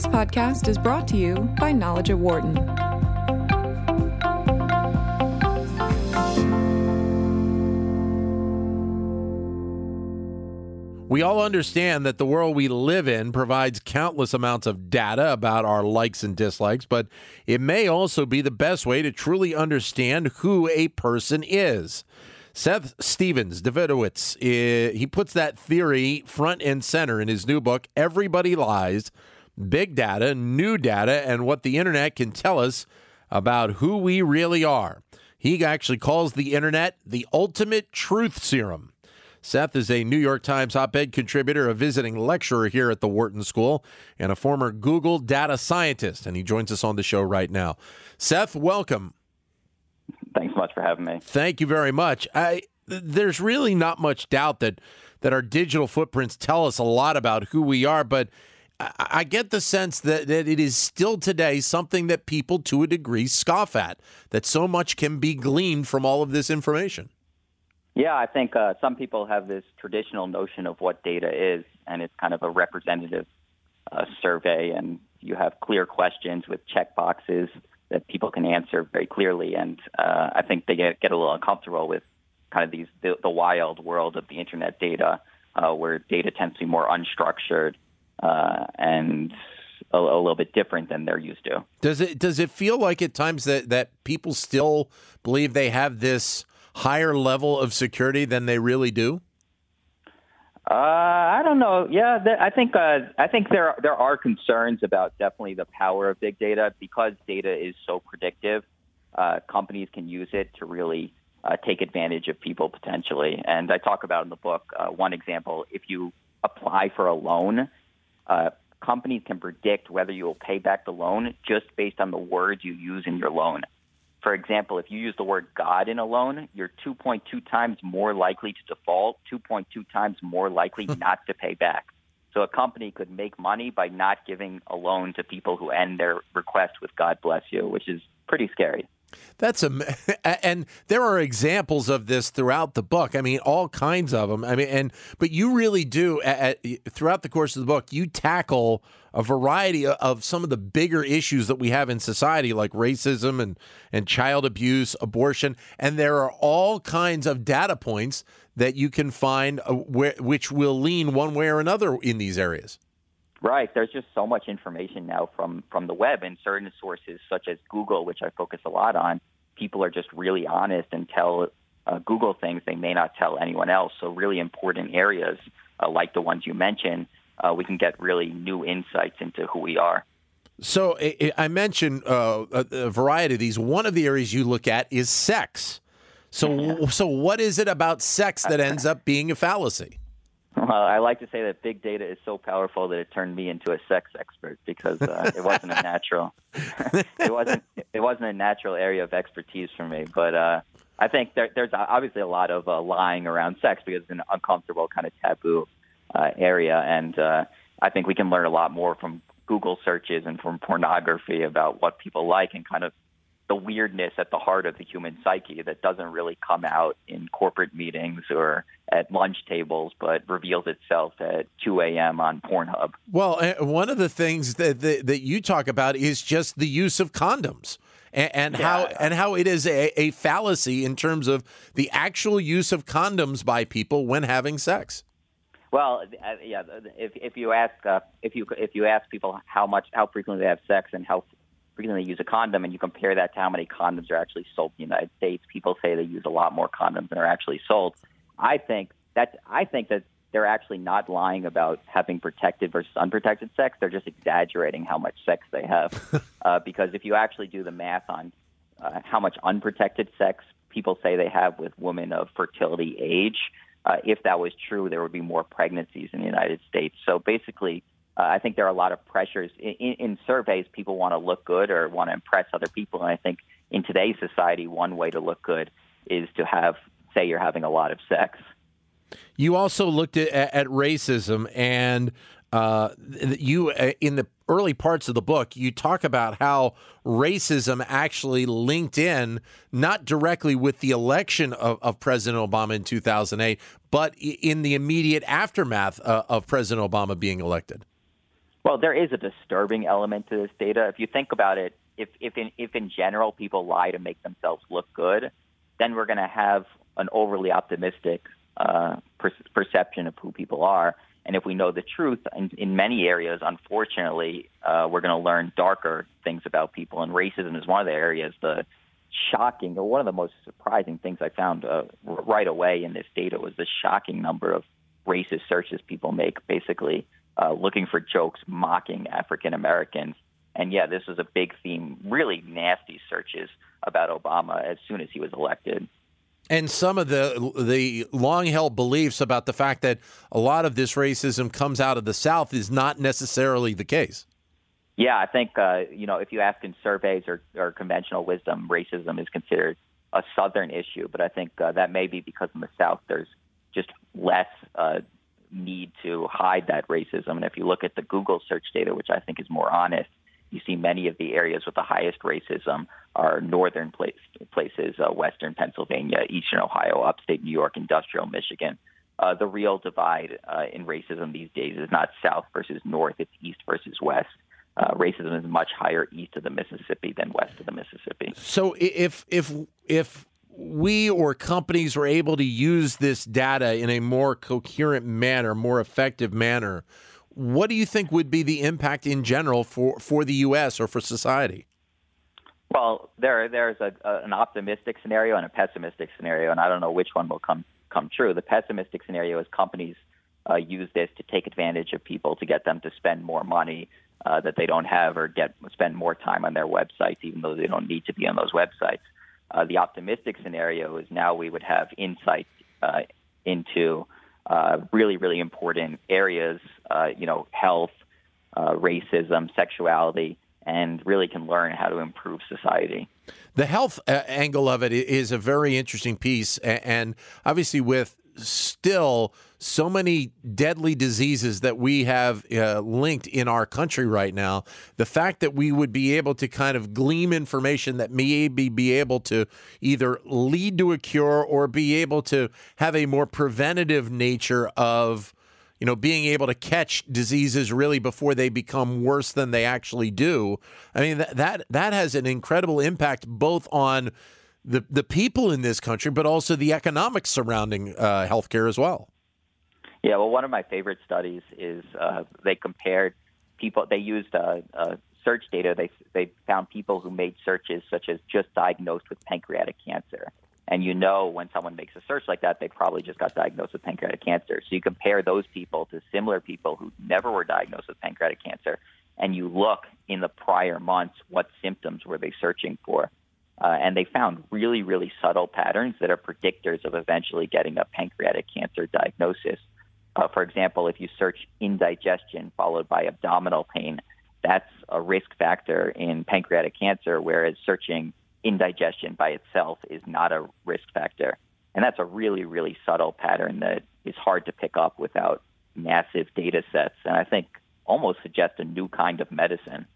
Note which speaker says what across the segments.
Speaker 1: This podcast is brought to you by Knowledge at Wharton.
Speaker 2: We all understand that the world we live in provides countless amounts of data about our likes and dislikes, but it may also be the best way to truly understand who a person is. Seth Stephens-Davidowitz, eh, he puts that theory front and center in his new book, Everybody Lies Big Data, New Data, and What the Internet Can Tell Us About Who We Really Are. He actually calls the Internet the ultimate truth serum. Seth is a New York Times op ed contributor, a visiting lecturer here at the Wharton School, and a former Google data scientist. And he joins us on the show right now. Seth, welcome.
Speaker 3: Thanks so much for having me.
Speaker 2: Thank you very much. I, there's really not much doubt that, that our digital footprints tell us a lot about who we are, but I, get the sense that, that it is still today something that people to a degree scoff at, that so much can be gleaned from all of this information.
Speaker 3: Yeah, I think uh, some people have this traditional notion of what data is, and it's kind of a representative uh, survey, and you have clear questions with check boxes that people can answer very clearly. And uh, I think they get, get a little uncomfortable with kind of these the, the wild world of the internet data, uh, where data tends to be more unstructured uh, and a, a, little bit different than they're used to.
Speaker 2: Does it does it feel like at times that that people still believe they have this higher level of security than they really do?
Speaker 3: Uh, I don't know. Yeah, th- I think uh, I think there there are concerns about definitely the power of big data because data is so predictive. Uh, companies can use it to really uh, take advantage of people potentially. And I talk about in the book uh, one example: if you apply for a loan, uh, companies can predict whether you will pay back the loan just based on the words you use in your loan. For example, if you use the word God in a loan, you're 2.2 times more likely to default, 2.2 times more likely not to pay back. So a company could make money by not giving a loan to people who end their request with God bless you, which is pretty scary.
Speaker 2: That's a and there are examples of this throughout the book. I mean, all kinds of them. I mean, and but you really do at, throughout the course of the book, you tackle a variety of some of the bigger issues that we have in society, like racism and and child abuse, abortion, and there are all kinds of data points that you can find uh, where, which will lean one way or another in these areas.
Speaker 3: Right. There's just so much information now from from the web and certain sources such as Google, which I focus a lot on. People are just really honest and tell uh, Google things they may not tell anyone else. So really important areas uh, like the ones you mentioned, uh, we can get really new insights into who we are.
Speaker 2: So I mentioned uh, a variety of these. One of the areas you look at is sex. So so what is it about sex that ends up being a fallacy?
Speaker 3: I like to say that big data is so powerful that it turned me into a sex expert because uh, it wasn't a natural, it wasn't it wasn't a natural area of expertise for me. But uh, I think there, there's obviously a lot of uh, lying around sex because it's an uncomfortable kind of taboo uh, area, and uh, I think we can learn a lot more from Google searches and from pornography about what people like and kind of the weirdness at the heart of the human psyche that doesn't really come out in corporate meetings or at lunch tables, but reveals itself at 2 a.m. on Pornhub.
Speaker 2: Well, one of the things that, that, that you talk about is just the use of condoms. And, and yeah. how and how it is a, a fallacy in terms of the actual use of condoms by people when having sex.
Speaker 3: Well, uh, yeah. If if you ask uh, if you if you ask people how much how frequently they have sex and how frequently use a condom, and you compare that to how many condoms are actually sold in the United States, people say they use a lot more condoms than are actually sold. I think that I think that they're actually not lying about having protected versus unprotected sex. They're just exaggerating how much sex they have. uh, because if you actually do the math on uh, how much unprotected sex people say they have with women of fertility age, uh, if that was true, there would be more pregnancies in the United States. So basically, uh, I think there are a lot of pressures in, in surveys. People want to look good or want to impress other people, and I think in today's society, one way to look good is to have say you're having a lot of sex.
Speaker 2: You also looked at, at racism, and uh, you uh, in the early parts of the book, you talk about how racism actually linked in not directly with the election of, of President Obama in 2008, but in the immediate aftermath uh, of President Obama being elected.
Speaker 3: Well, there is a disturbing element to this data. If you think about it, if if in if in general people lie to make themselves look good, then we're going to have an overly optimistic uh, per- perception of who people are. And if we know the truth, in, in many areas, unfortunately, uh, we're going to learn darker things about people. And racism is one of the areas. The shocking, or one of the most surprising things I found uh, right away in this data was the shocking number of racist searches people make, basically uh, looking for jokes mocking African Americans. And yeah, this was a big theme, really nasty searches about Obama as soon as he was elected.
Speaker 2: And some of the the long held beliefs about the fact that a lot of this racism comes out of the South is not necessarily the case.
Speaker 3: Yeah, I think uh, you know if you ask in surveys or, or conventional wisdom, racism is considered a Southern issue. But I think uh, that may be because in the South there's just less uh, need to hide that racism. And if you look at the Google search data, which I think is more honest, you see many of the areas with the highest racism are northern place, places, uh, western Pennsylvania, eastern Ohio, upstate New York, industrial Michigan. Uh, the real divide uh, in racism these days is not south versus north, it's east versus west. Uh, racism is much higher east of the Mississippi than west of the Mississippi.
Speaker 2: So if if if we or companies were able to use this data in a more coherent manner, more effective manner, what do you think would be the impact in general for, for the U.S. or for society?
Speaker 3: Well, there there's a, a, an optimistic scenario and a pessimistic scenario, and I don't know which one will come come true. The pessimistic scenario is companies uh, use this to take advantage of people to get them to spend more money uh, that they don't have or get spend more time on their websites, even though they don't need to be on those websites. Uh, the optimistic scenario is now we would have insight uh, into uh, really, really important areas, uh, you know, health, uh, racism, sexuality, and really can learn how to improve society.
Speaker 2: The health uh, angle of it is a very interesting piece, and obviously with still so many deadly diseases that we have uh, linked in our country right now. The fact that we would be able to kind of glean information that maybe be able to either lead to a cure or be able to have a more preventative nature of you know, being able to catch diseases really before they become worse than they actually do. I mean, that that, that has an incredible impact both on the the people in this country, but also the economics surrounding uh, healthcare as well.
Speaker 3: Yeah, well, one of my favorite studies is uh, they compared people. They used uh, uh, search data. They they found people who made searches such as just diagnosed with pancreatic cancer, and you know when someone makes a search like that, they probably just got diagnosed with pancreatic cancer. So you compare those people to similar people who never were diagnosed with pancreatic cancer, and you look in the prior months what symptoms were they searching for uh, and they found really, really subtle patterns that are predictors of eventually getting a pancreatic cancer diagnosis. Uh, for example, if you search indigestion followed by abdominal pain, that's a risk factor in pancreatic cancer, whereas searching indigestion by itself is not a risk factor. And that's a really, really subtle pattern that is hard to pick up without massive data sets. And I think almost suggests a new kind of medicine.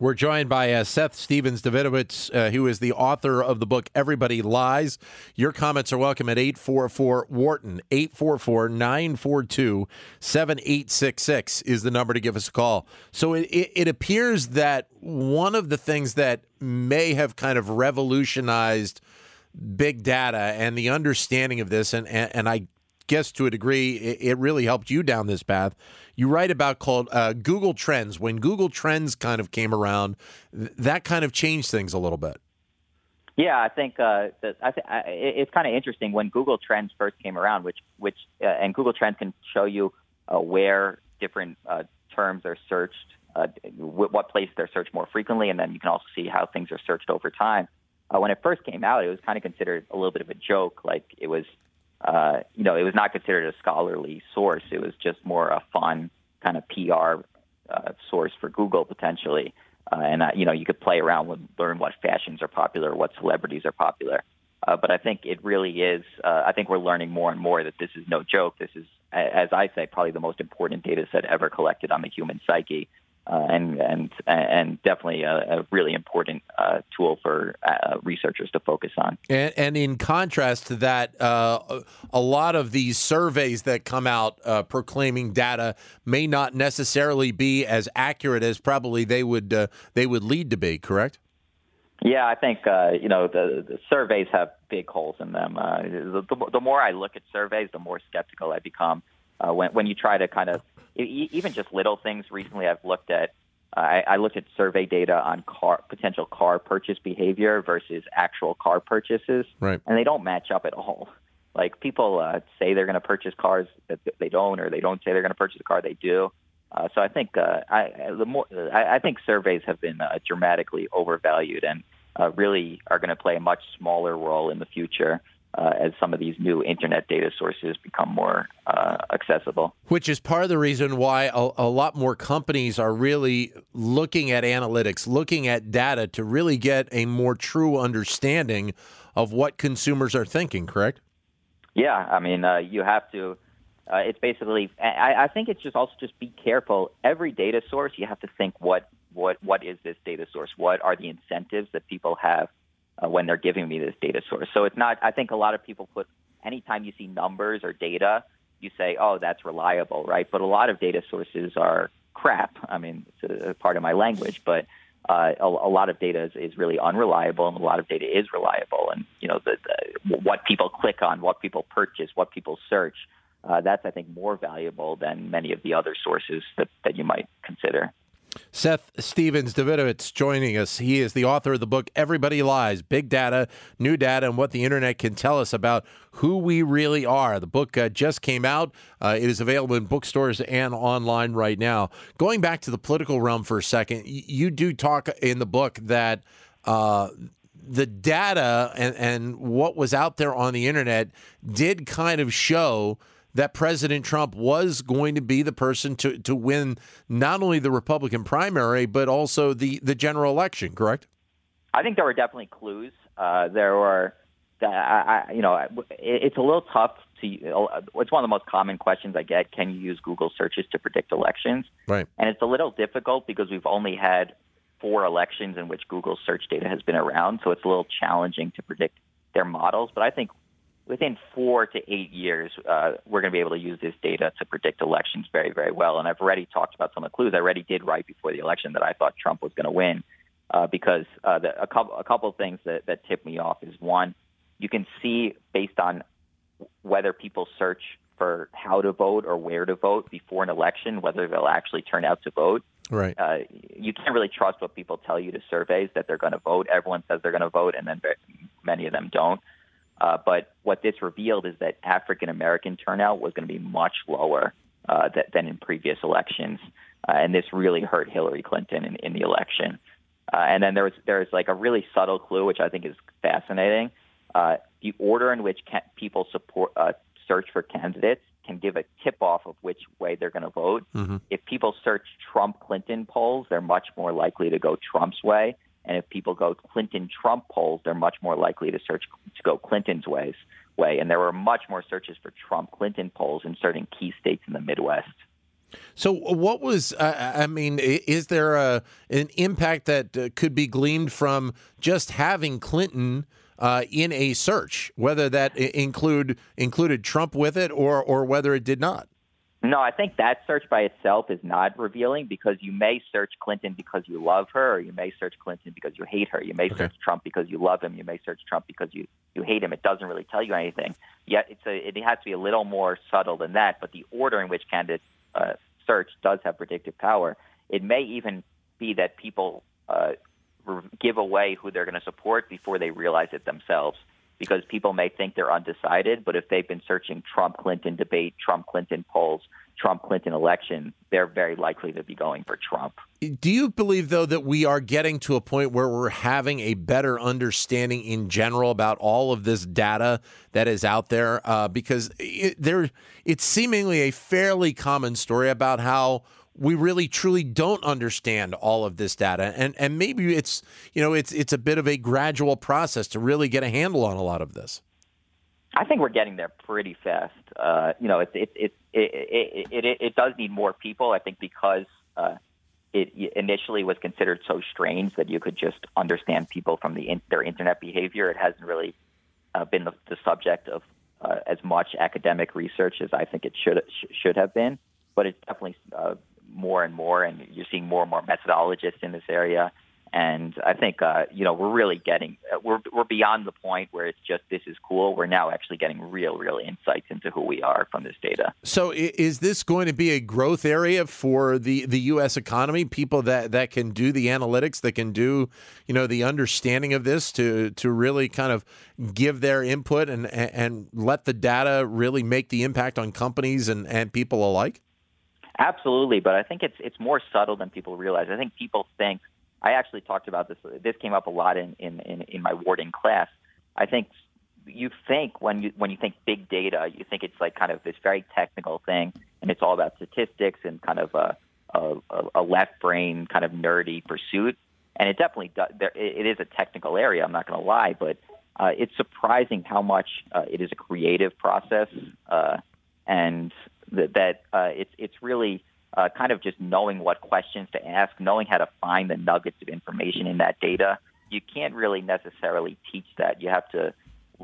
Speaker 2: We're joined by uh, Seth Stephens-Davidowitz, uh, who is the author of the book Everybody Lies. Your comments are welcome at 844 Wharton. 844 942 7866 is the number to give us a call. So it, it, it appears that one of the things that may have kind of revolutionized big data and the understanding of this, and, and, and I guess to a degree it, it really helped you down this path you write about called uh, Google Trends. When Google Trends kind of came around, th- that kind of changed things a little bit.
Speaker 3: Yeah, I think uh, that, I th- I, it's kind of interesting when Google Trends first came around, which which uh, and Google Trends can show you uh, where different uh, terms are searched, uh, what place they're searched more frequently, and then you can also see how things are searched over time. Uh, when it first came out, it was kind of considered a little bit of a joke, like it was uh, you know, it was not considered a scholarly source. It was just more a fun kind of PR uh, source for Google potentially. Uh, and uh, you know, you could play around with learn what fashions are popular, what celebrities are popular. Uh, but I think it really is. Uh, I think we're learning more and more that this is no joke. This is, as I say, probably the most important data set ever collected on the human psyche. Uh, and and and definitely a, a really important uh, tool for uh, researchers to focus on.
Speaker 2: And, and in contrast to that, uh, a lot of these surveys that come out uh, proclaiming data may not necessarily be as accurate as probably they would uh, they would lead to be. Correct?
Speaker 3: Yeah, I think you know the, the, surveys have big holes in them. The, the, the, more I look at surveys, the more skeptical I become. When when you try to kind of even just little things. Recently, I've looked at I, I looked at survey data on car potential car purchase behavior versus actual car purchases,
Speaker 2: right.
Speaker 3: and they don't match up at all. Like people uh, say they're going to purchase cars that they don't, or they don't say they're going to purchase a car they do. Uh, so I think uh, I, the more I, I think surveys have been uh, dramatically overvalued and uh, really are going to play a much smaller role in the future uh, as some of these new internet data sources become more uh, accessible.
Speaker 2: Which is part of the reason why a, a, lot more companies are really looking at analytics, looking at data to really get a more true understanding of what consumers are thinking, correct?
Speaker 3: Yeah, I mean, uh, you have to. Uh, it's basically. I, I think it's just also just be careful. Every data source, you have to think what what what is this data source? What are the incentives that people have uh, when they're giving me this data source. So it's not, I think a lot of people put, anytime you see numbers or data, you say, oh, that's reliable, right? But a lot of data sources are crap. I mean, it's a, a part of my language, but uh, a, a, lot of data is, is, really unreliable, and a lot of data is reliable. And you know, the, the, what people click on, what people purchase, what people search, uh, that's I think more valuable than many of the other sources that, that you might consider.
Speaker 2: Seth Stephens-Davidowitz joining us. He is the author of the book Everybody Lies Big Data, New Data, and What the Internet Can Tell Us About Who We Really Are. The book uh, just came out. Uh, it is available in bookstores and online right now. Going back to the political realm for a second, you do talk in the book that. Uh, the data and, and what was out there on the internet did kind of show that President Trump was going to be the person to, to win not only the Republican primary, but also the, the general election, correct?
Speaker 3: I think there were definitely clues. Uh, there were, I, I, you know, it, it's a little tough to, it's one of the most common questions I get. Can you use Google searches to predict elections?
Speaker 2: Right.
Speaker 3: And it's a little difficult because we've only had four elections in which Google search data has been around. So it's a little challenging to predict their models. But I think within four to eight years, uh, we're going to be able to use this data to predict elections very, very well. And I've already talked about some of the clues. I already did right before the election that I thought Trump was going to win uh, because uh, the, a couple a couple of things that, that tip me off is one, you can see based on whether people search for how to vote or where to vote before an election, whether they'll actually turn out to vote.
Speaker 2: Right.
Speaker 3: Uh, you can't really trust what people tell you to surveys that they're going to vote. Everyone says they're going to vote, and then many of them don't. Uh, but what this revealed is that African American turnout was going to be much lower uh, th- than in previous elections, uh, and this really hurt Hillary Clinton in, in the election. Uh, and then there was there's like a really subtle clue, which I think is fascinating. Uh, the order in which ca- people support uh, search for candidates can give a tip off of which way they're going to vote.
Speaker 2: Mm-hmm.
Speaker 3: If people search Trump Clinton polls, they're much more likely to go Trump's way. And if people go Clinton Trump polls, they're much more likely to search to go Clinton's ways way. And there were much more searches for Trump Clinton polls in certain key states in the Midwest.
Speaker 2: So, what was? Uh, I mean, is there a an impact that uh, could be gleaned from just having Clinton uh, in a search, whether that include included Trump with it or or whether it did not?
Speaker 3: No, I think that search by itself is not revealing because you may search Clinton because you love her, or you may search Clinton because you hate her. You may
Speaker 2: okay.
Speaker 3: search Trump because you love him. You may search Trump because you, you hate him. It doesn't really tell you anything. Yet it's a, it has to be a little more subtle than that. But the order in which candidates uh, search does have predictive power. It may even be that people uh, give away who they're going to support before they realize it themselves because people may think they're undecided, but if they've been searching Trump Clinton debate, Trump Clinton polls, Trump Clinton election, they're very likely to be going for Trump.
Speaker 2: Do you believe, though, that we are getting to a point where we're having a better understanding in general about all of this data that is out there? Uh, because it, there, it's seemingly a fairly common story about how we really truly don't understand all of this data and and maybe it's you know it's it's a bit of a gradual process to really get a handle on a lot of this
Speaker 3: I think we're getting there pretty fast. Uh, you know, it it, it it it it it does need more people. I think because uh, it it initially was considered so strange that you could just understand people from the in, their internet behavior. It hasn't really uh, been the, the subject of uh, as much academic research as I think it should should have been. But it's definitely uh, more and more, and you're seeing more and more methodologists in this area. And I think uh, you know we're really getting uh, we're we're beyond the point where it's just this is cool. We're now actually getting real, real insights into who we are from this data.
Speaker 2: So, is this going to be a growth area for the the U.S. economy? People that that can do the analytics, that can do you know the understanding of this to to really kind of give their input and and let the data really make the impact on companies and and people alike.
Speaker 3: Absolutely, but I think it's it's more subtle than people realize. I think people think I actually talked about this. This came up a lot in, in, in, in my Wharton class. I think you think when you when you think big data, you think it's like kind of this very technical thing, and it's all about statistics and kind of a a, a left brain kind of nerdy pursuit. And it definitely does. There, it is a technical area. I'm not going to lie, but uh, it's surprising how much uh, it is a creative process, uh, and th- that uh, it's it's really uh, kind of just knowing what questions to ask, knowing how to find the nuggets of information in that data. You can't really necessarily teach that. You have to.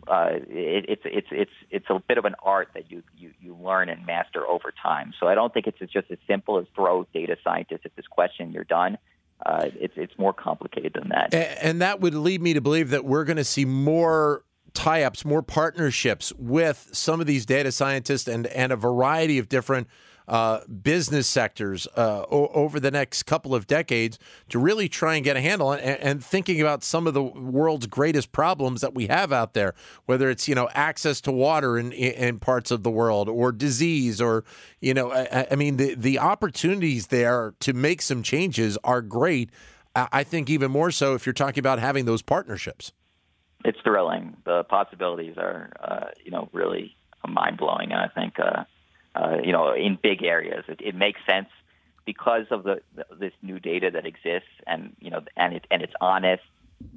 Speaker 3: Uh, it, it's it's it's it's a bit of an art that you, you you learn and master over time. So I don't think it's just as simple as throw data scientists at this question, you're done. Uh, it's it's more complicated than that.
Speaker 2: And that would lead me to believe that we're going to see more tie-ups, more partnerships with some of these data scientists and and a variety of different uh, business sectors uh, o- over the next couple of decades to really try and get a handle on and, and, thinking about some of the world's greatest problems that we have out there, whether it's you know access to water in, in parts of the world or disease or you know I, I mean the the opportunities there to make some changes are great. I think even more so if you're talking about having those partnerships.
Speaker 3: It's thrilling. The possibilities are, uh, you know, really mind blowing. And I think, uh, uh, you know, in big areas. It, it makes sense because of the, the, this new data that exists, and you know, and it and it's honest.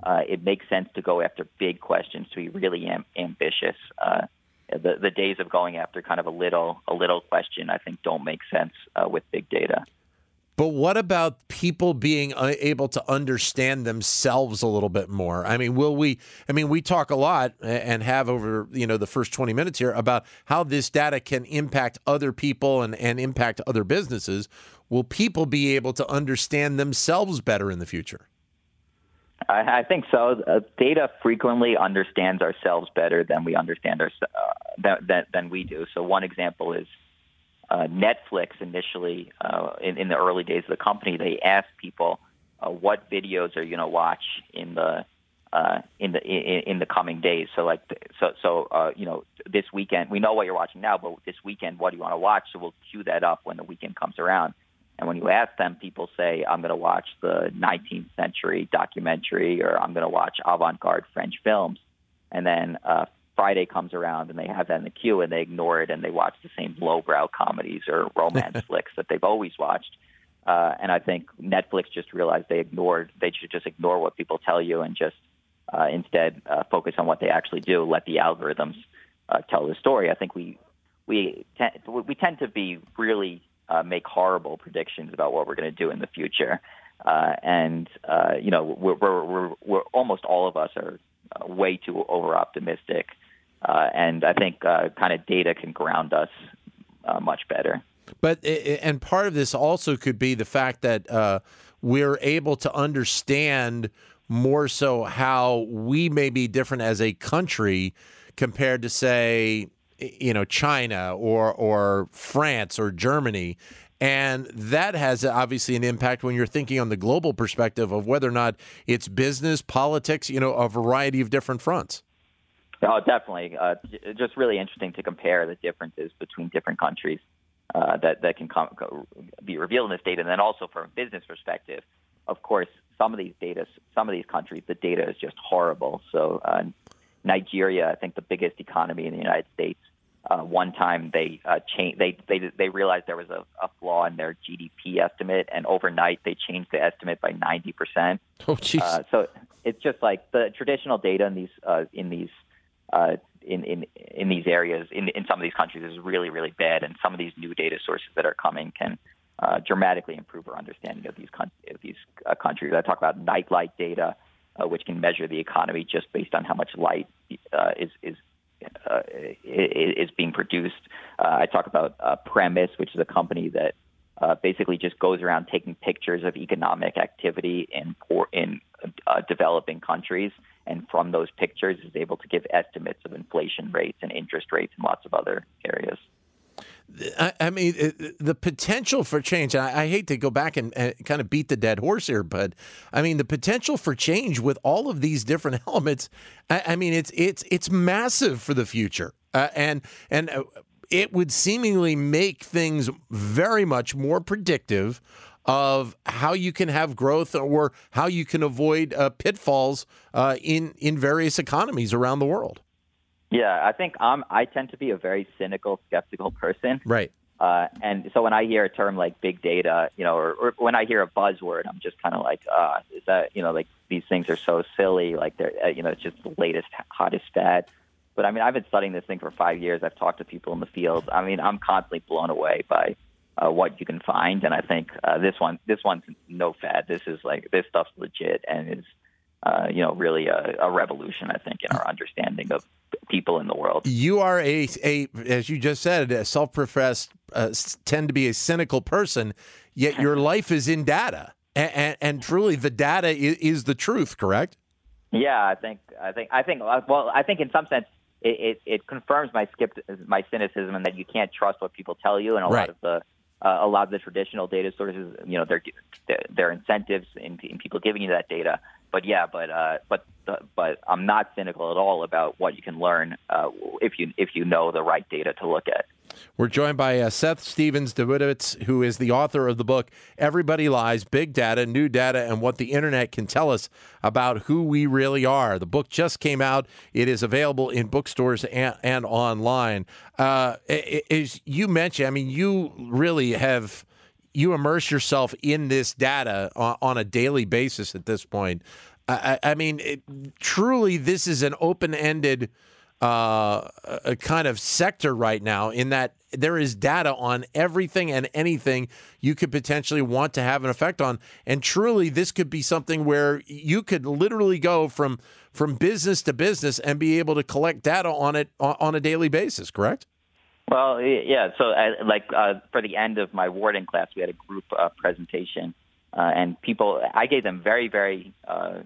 Speaker 3: Uh, it makes sense to go after big questions, to be really am- ambitious. Uh, the the days of going after kind of a little a little question, I think, don't make sense uh, with big data.
Speaker 2: But what about people being able to understand themselves a little bit more? I mean, will we? I mean, we talk a lot and have over you know the first twenty minutes here about how this data can impact other people and and impact other businesses. Will people be able to understand themselves better in the future?
Speaker 3: I, I think so. Uh, data frequently understands ourselves better than we understand our uh, than, than we do. So one example is uh, Netflix initially uh, in, in the early days of the company, they asked people uh, what videos are you going to watch in the uh, in the in, in the coming days. So like so so uh, you know this weekend we know what you're watching now, but this weekend what do you want to watch? So we'll cue that up when the weekend comes around. And when you ask them, people say, "I'm going to watch the 19th century documentary," or "I'm going to watch avant-garde French films." And then uh, Friday comes around and they have that in the queue and they ignore it and they watch the same lowbrow comedies or romance flicks that they've always watched. Uh, and I think Netflix just realized they ignored, they should just ignore what people tell you and just uh, instead uh, focus on what they actually do. Let the algorithms uh, tell the story. I think we we tend, we tend to be really uh, make horrible predictions about what we're going to do in the future, uh, and uh, you know we're, we're, we're, we're almost all of us are uh, way too over optimistic uh, and I think uh, kind of data can ground us uh, much better.
Speaker 2: But and part of this also could be the fact that uh, we're able to understand more so how we may be different as a country compared to say you know China or or France or Germany and that has obviously an impact when you're thinking on the global perspective of whether or not it's business, politics, you know, a variety of different fronts.
Speaker 3: Oh, definitely. Uh, just really interesting to compare the differences between different countries uh, that that can come, be revealed in this data, and then also from a business perspective. Of course, some of these data, some of these countries, the data is just horrible. So, uh, Nigeria, I think the biggest economy in the United States, uh, one time they uh, changed, they they they realized there was a, a flaw in their GDP estimate, and overnight they changed the estimate by ninety percent.
Speaker 2: Oh, jeez. Uh,
Speaker 3: so it's just like the traditional data in these uh, in these uh, in, in, in these areas, in, in some of these countries, is really, really bad. And some of these new data sources that are coming can uh, dramatically improve our understanding of these con- of these uh, countries. I talk about nightlight data, uh, which can measure the economy just based on how much light uh, is is is being produced. I talk about Premise, which is a company that uh, basically just goes around taking pictures of economic activity in poor, in uh, developing countries, and from those pictures is able to give estimates of inflation rates and interest rates and lots of other areas.
Speaker 2: I, I mean, the potential for change. I, I hate to go back and, and, kind of beat the dead horse here, but I mean, the potential for change with all of these different elements. I, I mean, it's it's it's massive for the future, uh, and and uh, it would seemingly make things very much more predictive of how you can have growth or how you can avoid uh, pitfalls uh, in in various economies around the world.
Speaker 3: Yeah, I think I'm. I tend to be a very cynical, skeptical person.
Speaker 2: Right.
Speaker 3: Uh, and so when I hear a term like big data, you know, or, or when I hear a buzzword, I'm just kind of like, uh, is that, you know, like these things are so silly, like they're, uh, you know, it's just the latest, hottest fad. But I mean, I've been studying this thing for five years. I've talked to people in the field. I mean, I'm constantly blown away by uh, what you can find, and I think uh, this one, this one's no fad. This is like this stuff's legit and is, uh, you know, really a, a revolution. I think in our understanding of people in the world.
Speaker 2: You are a, a as you just said, a self-professed uh, tend to be a cynical person, yet your life is in data, and, and, and truly the data is, is, the truth. Correct?
Speaker 3: Yeah, I think I think I think uh, well, I think in some sense it it, it confirms my skip my cynicism and that you can't trust what people tell you, and a
Speaker 2: right.
Speaker 3: lot of the uh, a lot of the traditional data sources, you know, their their incentives in, in people giving you that data. But yeah, but uh, but but I'm not cynical at all about what you can learn uh, if you if you know the right data to look at.
Speaker 2: We're joined by uh, Seth Stephens-Davidowitz, who is the author of the book "Everybody Lies: Big Data, New Data, and What the Internet Can Tell Us About Who We Really Are." The book just came out; it is available in bookstores and, and online. Uh, as you mentioned, I mean, you really have you immerse yourself in this data on, on a daily basis at this point. I, I mean, it, truly, this is an open-ended uh, a kind of sector right now in that there is data on everything and anything you could potentially want to have an effect on. And truly, this could be something where you could literally go from from business to business and be able to collect data on it on a daily basis. Correct?
Speaker 3: Well, yeah. So, uh, like uh, for the end of my Wharton class, we had a group uh, presentation, uh, and people. I gave them very, very uh,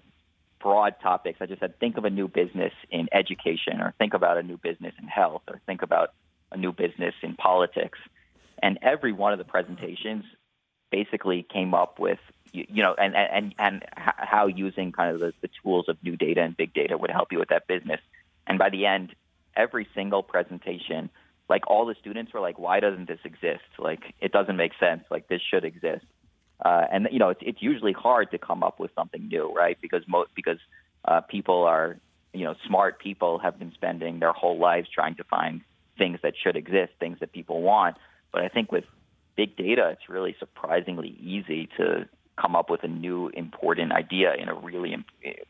Speaker 3: broad topics. I just said, think of a new business in education, or think about a new business in health, or think about a new business in politics. And every one of the presentations basically came up with, you, you know, and, and, and how using kind of the, the tools of new data and big data would help you with that business. And by the end, every single presentation, like all the students were like, why doesn't this exist? Like, it doesn't make sense. Like, this should exist. Uh, and you know, it's, it's usually hard to come up with something new, right? Because most because uh, people are, you know, smart people have been spending their whole lives trying to find things that should exist, things that people want. But I think with big data, it's really surprisingly easy to come up with a new important idea in a really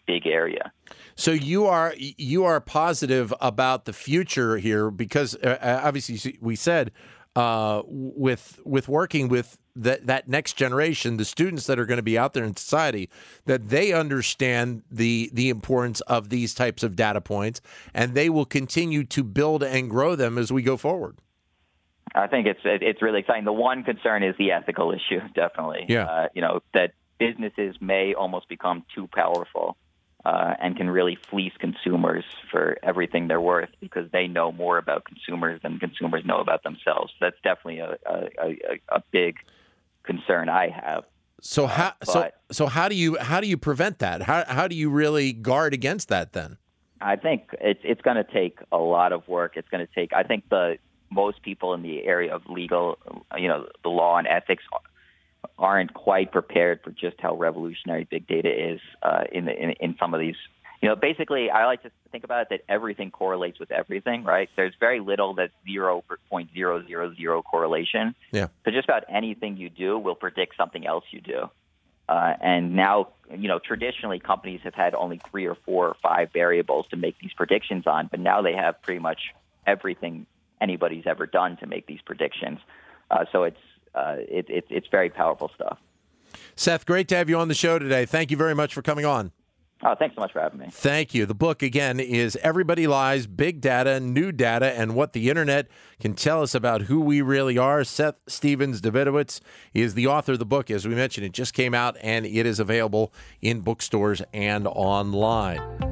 Speaker 3: big area.
Speaker 2: So you are you are positive about the future here because uh, obviously we said uh, with with working with that that next generation, the students that are going to be out there in society, that they understand the the importance of these types of data points, and they will continue to build and grow them as we go forward.
Speaker 3: I think it's it's really exciting. The one concern is the ethical issue, definitely.
Speaker 2: Yeah.
Speaker 3: Uh, you know that businesses may almost become too powerful uh, and can really fleece consumers for everything they're worth because they know more about consumers than consumers know about themselves. That's definitely a a, a, a big concern I have.
Speaker 2: So how uh, so so how do you how do you prevent that? How how do you really guard against that then?
Speaker 3: I think it's it's going to take a lot of work. It's going to take. I think the most people in the area of legal, you know, the law and ethics aren't quite prepared for just how revolutionary big data is uh, in, the, in in some of these you know, basically, I like to think about it that everything correlates with everything, right? There's very little that's zero point zero zero zero correlation.
Speaker 2: Yeah.
Speaker 3: So just about anything you do will predict something else you do. Uh, and now, you know, traditionally companies have had only three or four or five variables to make these predictions on, but now they have pretty much everything anybody's ever done to make these predictions. Uh, so it's uh, it, it, it's very powerful stuff.
Speaker 2: Seth, great to have you on the show today. Thank you very much for coming on.
Speaker 3: Oh, thanks so much for having me.
Speaker 2: Thank you. The book, again, is Everybody Lies Big Data, New Data, and What the Internet Can Tell Us About Who We Really Are. Seth Stephens-Davidowitz is the author of the book. As we mentioned, it just came out and it is available in bookstores and online.